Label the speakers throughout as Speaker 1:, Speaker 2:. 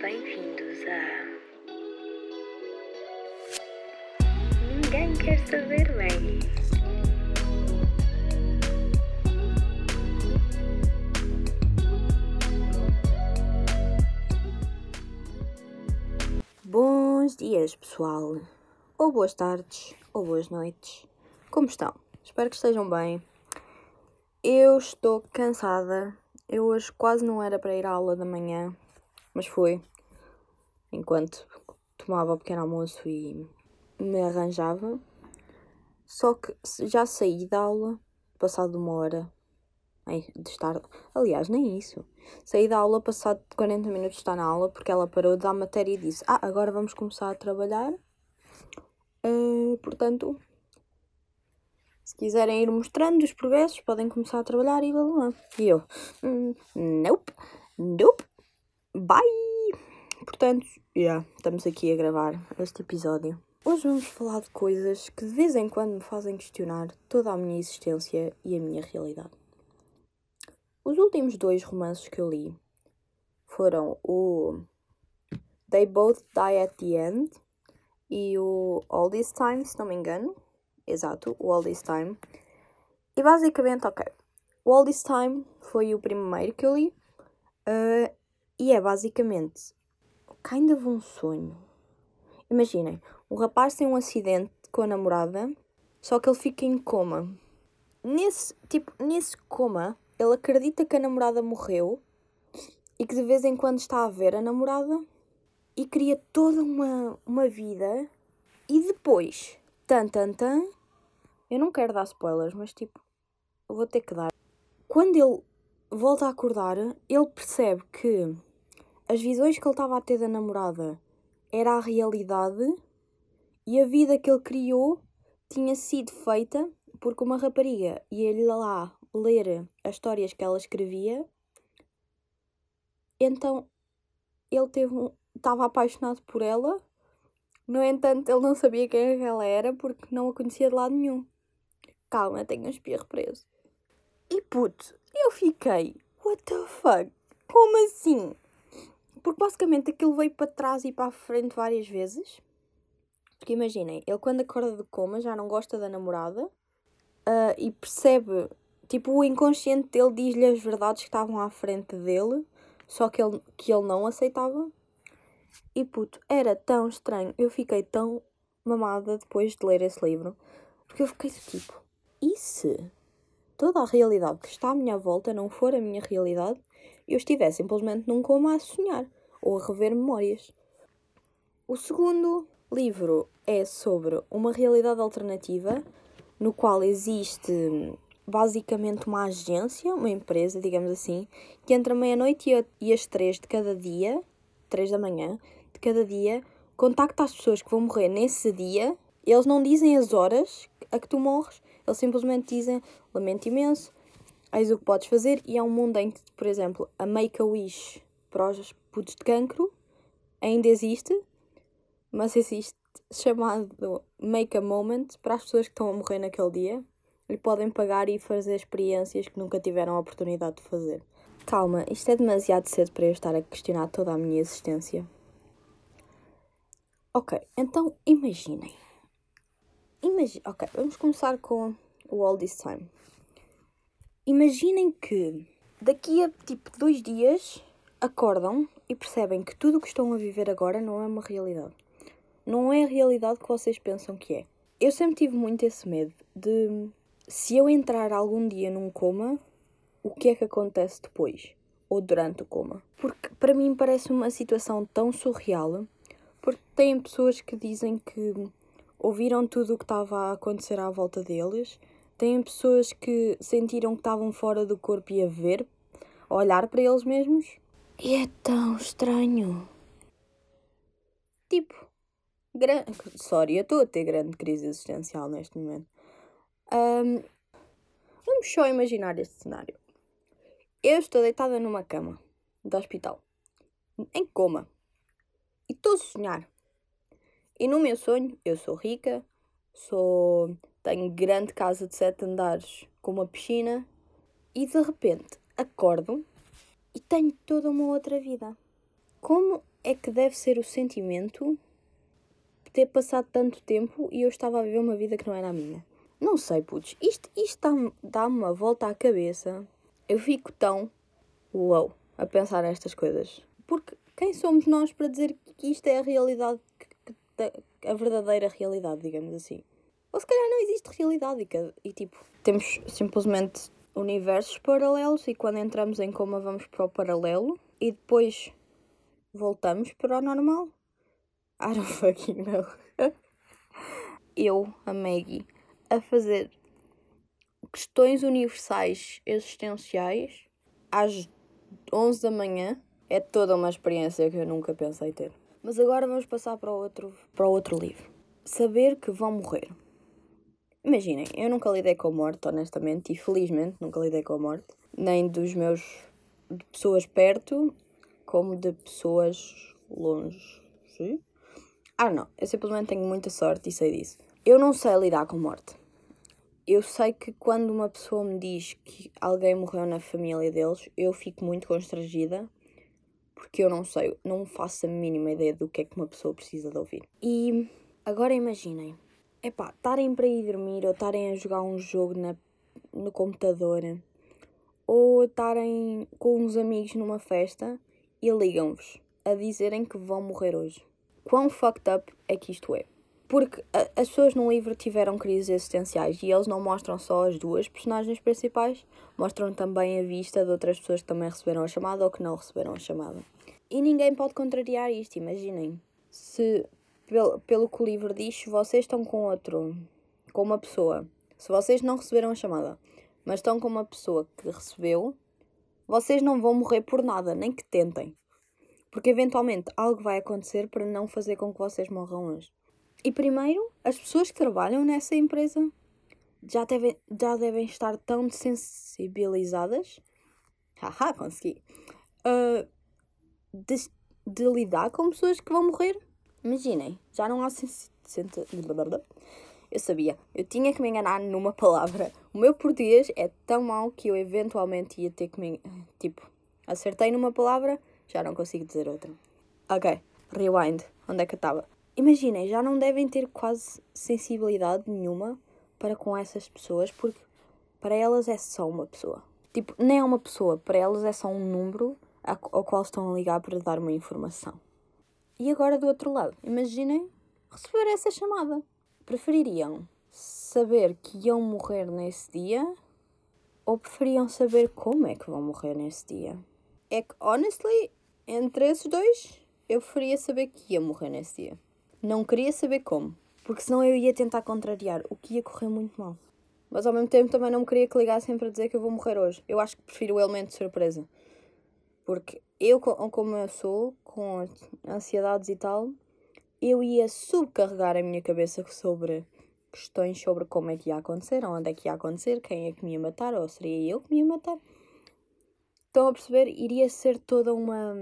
Speaker 1: Bem-vindos a. Ninguém quer saber, Maggie.
Speaker 2: Bons dias, pessoal. Ou boas tardes, ou boas noites. Como estão? Espero que estejam bem. Eu estou cansada. Eu hoje quase não era para ir à aula da manhã, mas fui. Enquanto tomava o pequeno almoço e me arranjava. Só que já saí da aula, passado uma hora de estar. Aliás, nem isso. Saí da aula, passado 40 minutos de estar na aula, porque ela parou de dar matéria e disse: Ah, agora vamos começar a trabalhar. Uh, portanto, se quiserem ir mostrando os progressos, podem começar a trabalhar e. E eu: mm, Nope, nope, bye. Portanto, yeah, estamos aqui a gravar este episódio. Hoje vamos falar de coisas que de vez em quando me fazem questionar toda a minha existência e a minha realidade. Os últimos dois romances que eu li foram o They Both Die at the End e o All This Time, se não me engano. Exato, o All This Time. E basicamente, ok, o All This Time foi o primeiro que eu li uh, e é basicamente kind of um sonho. Imaginem, o rapaz tem um acidente com a namorada, só que ele fica em coma. Nesse, tipo, nesse coma, ele acredita que a namorada morreu e que de vez em quando está a ver a namorada e cria toda uma, uma vida e depois, tan tan tan, eu não quero dar spoilers, mas tipo, vou ter que dar. Quando ele volta a acordar, ele percebe que as visões que ele estava a ter da namorada era a realidade e a vida que ele criou tinha sido feita porque uma rapariga ia-lhe lá ler as histórias que ela escrevia. Então ele teve um, estava apaixonado por ela. No entanto, ele não sabia quem ela era porque não a conhecia de lado nenhum. Calma, tenho um espirro preso. E puto, eu fiquei, what the fuck? Como assim? Porque basicamente aquilo veio para trás e para a frente várias vezes. Porque imaginem, ele quando acorda de coma já não gosta da namorada uh, e percebe Tipo, o inconsciente dele diz-lhe as verdades que estavam à frente dele, só que ele, que ele não aceitava. E puto, era tão estranho. Eu fiquei tão mamada depois de ler esse livro. Porque eu fiquei tipo, e se toda a realidade que está à minha volta não for a minha realidade eu estivesse simplesmente num coma a sonhar ou a rever memórias? O segundo livro é sobre uma realidade alternativa no qual existe basicamente uma agência, uma empresa, digamos assim, que entre a meia-noite e as três de cada dia, três da manhã, de cada dia, contacta as pessoas que vão morrer nesse dia. Eles não dizem as horas a que tu morres, eles simplesmente dizem lamento imenso, eis o que podes fazer. E é um mundo em que, por exemplo, a Make-A-Wish para os putos de cancro ainda existe, mas existe chamado Make a Moment para as pessoas que estão a morrer naquele dia lhe podem pagar e fazer experiências que nunca tiveram a oportunidade de fazer. Calma, isto é demasiado cedo para eu estar a questionar toda a minha existência. Ok, então imaginem. Imagine, ok, vamos começar com o All This Time. Imaginem que daqui a tipo dois dias acordam e percebem que tudo o que estão a viver agora não é uma realidade. Não é a realidade que vocês pensam que é. Eu sempre tive muito esse medo de se eu entrar algum dia num coma, o que é que acontece depois? Ou durante o coma? Porque para mim parece uma situação tão surreal, porque tem pessoas que dizem que ouviram tudo o que estava a acontecer à volta deles, tem pessoas que sentiram que estavam fora do corpo e a ver, a olhar para eles mesmos. E é tão estranho. Tipo, grande. Sorry, eu estou a ter grande crise existencial neste momento. Um, vamos só imaginar este cenário. Eu estou deitada numa cama do hospital, em coma, e estou a sonhar. E no meu sonho, eu sou rica, sou tenho grande casa de sete andares com uma piscina, e de repente acordo e tenho toda uma outra vida. Como é que deve ser o sentimento de ter passado tanto tempo e eu estava a viver uma vida que não era a minha. Não sei, putz, isto, isto dá-me dá uma volta à cabeça. Eu fico tão uau a pensar nestas coisas. Porque quem somos nós para dizer que isto é a realidade, que, que, a verdadeira realidade, digamos assim? Ou se calhar não existe realidade e, e tipo, temos simplesmente universos paralelos e quando entramos em coma vamos para o paralelo e depois voltamos para o normal. I don't fucking know. Eu, a Maggie, a fazer questões universais existenciais às 11 da manhã é toda uma experiência que eu nunca pensei ter. Mas agora vamos passar para o outro, para o outro livro. Saber que vão morrer. Imaginem, eu nunca lidei com a morte, honestamente, e felizmente nunca lidei com a morte, nem dos meus de pessoas perto, como de pessoas longe. Sim? Ah, não, eu simplesmente tenho muita sorte e sei disso. Eu não sei lidar com morte. Eu sei que quando uma pessoa me diz que alguém morreu na família deles, eu fico muito constrangida porque eu não sei, não faço a mínima ideia do que é que uma pessoa precisa de ouvir. E agora imaginem, epá, estarem para ir dormir ou estarem a jogar um jogo na, no computador ou estarem com uns amigos numa festa e ligam-vos a dizerem que vão morrer hoje. Quão fucked up é que isto é? Porque a, as pessoas no livro tiveram crises existenciais e eles não mostram só as duas personagens principais, mostram também a vista de outras pessoas que também receberam a chamada ou que não receberam a chamada. E ninguém pode contrariar isto, imaginem. Se pelo, pelo que o livro diz, vocês estão com outro, com uma pessoa, se vocês não receberam a chamada, mas estão com uma pessoa que recebeu, vocês não vão morrer por nada, nem que tentem. Porque eventualmente algo vai acontecer para não fazer com que vocês morram hoje. E primeiro, as pessoas que trabalham nessa empresa já devem, já devem estar tão sensibilizadas. Haha, consegui. Uh, de, de lidar com pessoas que vão morrer Imaginem, já não há sens... Eu sabia, eu tinha que me enganar numa palavra. O meu português é tão mau que eu eventualmente ia ter que me. Tipo, acertei numa palavra, já não consigo dizer outra. Ok, rewind. Onde é que eu estava? Imaginem, já não devem ter quase sensibilidade nenhuma para com essas pessoas, porque para elas é só uma pessoa. Tipo, nem é uma pessoa, para elas é só um número ao qual estão a ligar para dar uma informação. E agora do outro lado, imaginem receber essa chamada. Prefeririam saber que iam morrer nesse dia ou preferiam saber como é que vão morrer nesse dia? É que, honestly, entre esses dois, eu preferia saber que ia morrer nesse dia. Não queria saber como, porque senão eu ia tentar contrariar, o que ia correr muito mal. Mas ao mesmo tempo também não me queria que ligassem para dizer que eu vou morrer hoje. Eu acho que prefiro o elemento de surpresa. Porque eu, como eu sou, com ansiedades e tal, eu ia subcarregar a minha cabeça sobre questões sobre como é que ia acontecer, onde é que ia acontecer, quem é que me ia matar, ou seria eu que me ia matar. Estão a perceber? Iria ser toda uma.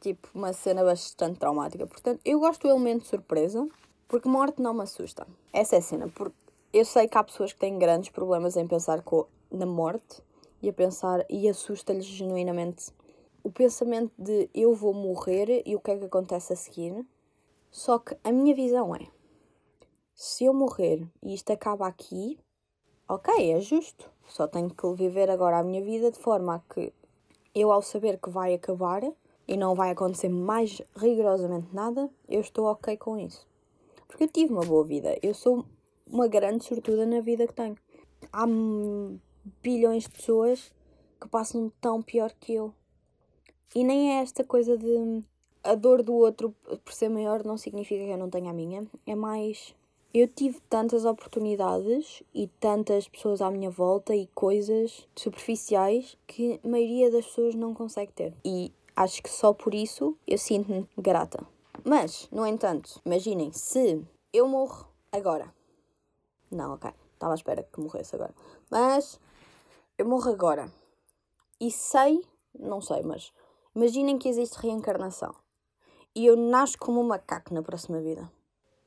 Speaker 2: Tipo, uma cena bastante traumática. Portanto, eu gosto do elemento de surpresa, porque morte não me assusta. Essa é a cena, porque eu sei que há pessoas que têm grandes problemas em pensar na morte e a pensar e assusta-lhes genuinamente o pensamento de eu vou morrer e o que é que acontece a seguir. Só que a minha visão é: se eu morrer e isto acaba aqui, ok, é justo. Só tenho que viver agora a minha vida de forma a que eu, ao saber que vai acabar e não vai acontecer mais rigorosamente nada, eu estou ok com isso. Porque eu tive uma boa vida. Eu sou uma grande sortuda na vida que tenho. Há bilhões de pessoas que passam tão pior que eu. E nem é esta coisa de a dor do outro por ser maior não significa que eu não tenha a minha. É mais. Eu tive tantas oportunidades e tantas pessoas à minha volta e coisas superficiais que a maioria das pessoas não consegue ter. E acho que só por isso eu sinto-me grata. Mas, no entanto, imaginem, se eu morro agora. Não, ok. Estava à espera que morresse agora. Mas eu morro agora. E sei, não sei, mas Imaginem que existe reencarnação e eu nasço como um macaco na próxima vida.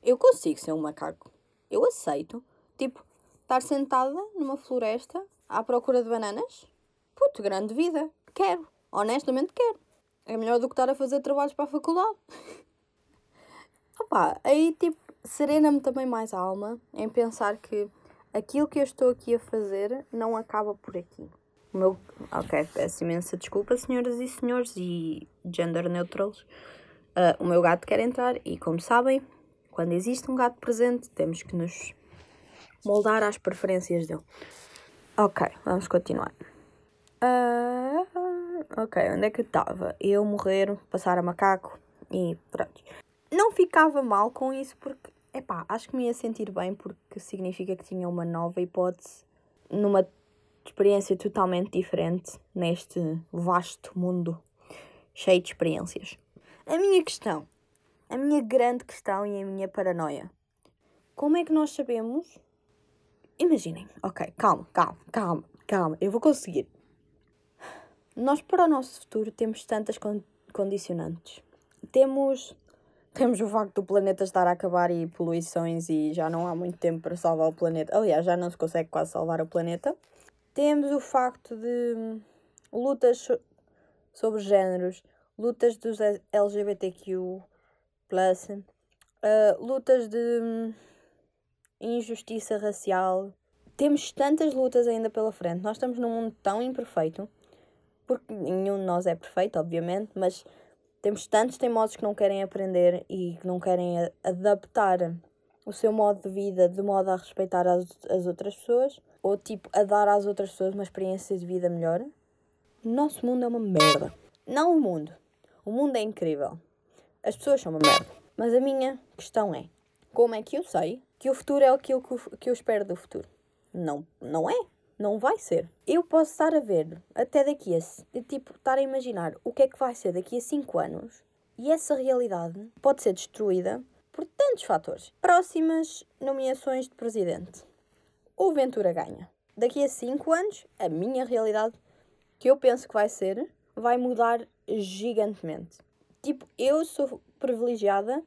Speaker 2: Eu consigo ser um macaco. Eu aceito. Tipo, estar sentada numa floresta à procura de bananas. Puto, grande vida. Quero. Honestamente quero. É melhor do que estar a fazer trabalhos para a faculdade. Opa, aí tipo, serena-me também mais a alma em pensar que aquilo que eu estou aqui a fazer não acaba por aqui. O meu. Ok, peço imensa desculpa, senhoras e senhores e gender neutrals. Uh, o meu gato quer entrar e, como sabem, quando existe um gato presente, temos que nos moldar às preferências dele. Ok, vamos continuar. Uh, ok, onde é que eu estava? Eu morrer, passar a macaco e pronto. Não ficava mal com isso porque, epá, acho que me ia sentir bem porque significa que tinha uma nova hipótese numa experiência totalmente diferente neste vasto mundo cheio de experiências. A minha questão, a minha grande questão e a minha paranoia. Como é que nós sabemos? Imaginem, ok, calma, calma, calma, calma, eu vou conseguir. Nós, para o nosso futuro, temos tantas con condicionantes. Temos, temos o facto do planeta estar a acabar e poluições e já não há muito tempo para salvar o planeta. Aliás, já não se consegue quase salvar o planeta. Temos o facto de lutas so sobre géneros, lutas dos LGBTQ, uh, lutas de injustiça racial. Temos tantas lutas ainda pela frente. Nós estamos num mundo tão imperfeito porque nenhum de nós é perfeito, obviamente, mas temos tantos teimosos que não querem aprender e que não querem adaptar o seu modo de vida de modo a respeitar as, as outras pessoas ou tipo a dar às outras pessoas uma experiência de vida melhor. Nosso mundo é uma merda. Não o mundo. O mundo é incrível. As pessoas são uma merda. Mas a minha questão é: como é que eu sei que o futuro é aquilo que eu, que eu espero do futuro? Não, não é. Não vai ser. Eu posso estar a ver até daqui a. Tipo, estar a imaginar o que é que vai ser daqui a 5 anos e essa realidade pode ser destruída por tantos fatores. Próximas nomeações de presidente. O Ventura ganha. Daqui a 5 anos, a minha realidade, que eu penso que vai ser, vai mudar gigantemente. Tipo, eu sou privilegiada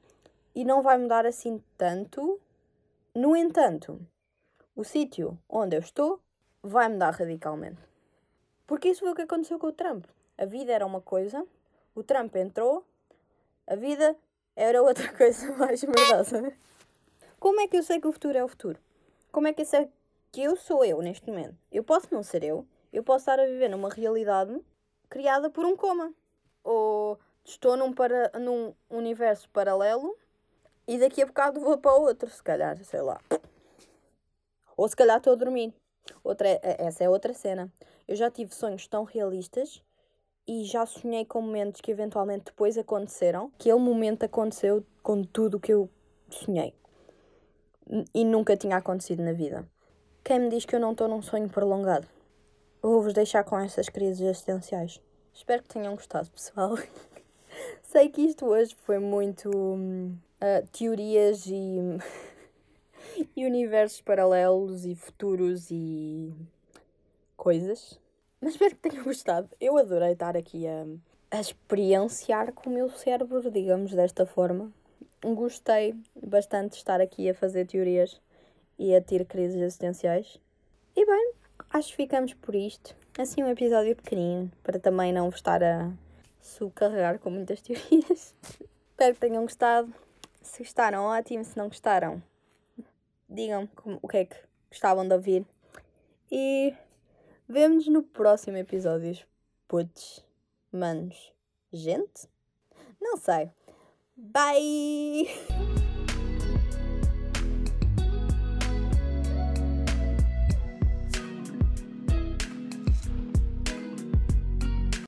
Speaker 2: e não vai mudar assim tanto. No entanto, o sítio onde eu estou vai mudar radicalmente. Porque isso foi o que aconteceu com o Trump. A vida era uma coisa, o Trump entrou, a vida era outra coisa mais merdosa. Como é que eu sei que o futuro é o futuro? Como é que eu sei que eu sou eu neste momento? Eu posso não ser eu, eu posso estar a viver numa realidade criada por um coma. Ou estou num, para, num universo paralelo e daqui a bocado vou para outro, se calhar, sei lá. Ou se calhar estou a dormir. Outra, é, é, essa é outra cena. Eu já tive sonhos tão realistas e já sonhei com momentos que eventualmente depois aconteceram. Aquele momento aconteceu com tudo o que eu sonhei. E nunca tinha acontecido na vida. Quem me diz que eu não estou num sonho prolongado? Vou-vos deixar com essas crises existenciais. Espero que tenham gostado, pessoal. Sei que isto hoje foi muito uh, teorias e e universos paralelos e futuros e coisas. Mas espero que tenham gostado. Eu adorei estar aqui a, a experienciar com o meu cérebro, digamos desta forma. Gostei bastante de estar aqui a fazer teorias e a ter crises existenciais. E bem, acho que ficamos por isto. Assim, um episódio pequenino, para também não vos estar a subcarregar com muitas teorias. Espero que tenham gostado. Se gostaram, ótimo. Se não gostaram, digam o que é que gostavam de ouvir. E vemos no próximo episódio. Putos, manos, gente? Não sei. Bye!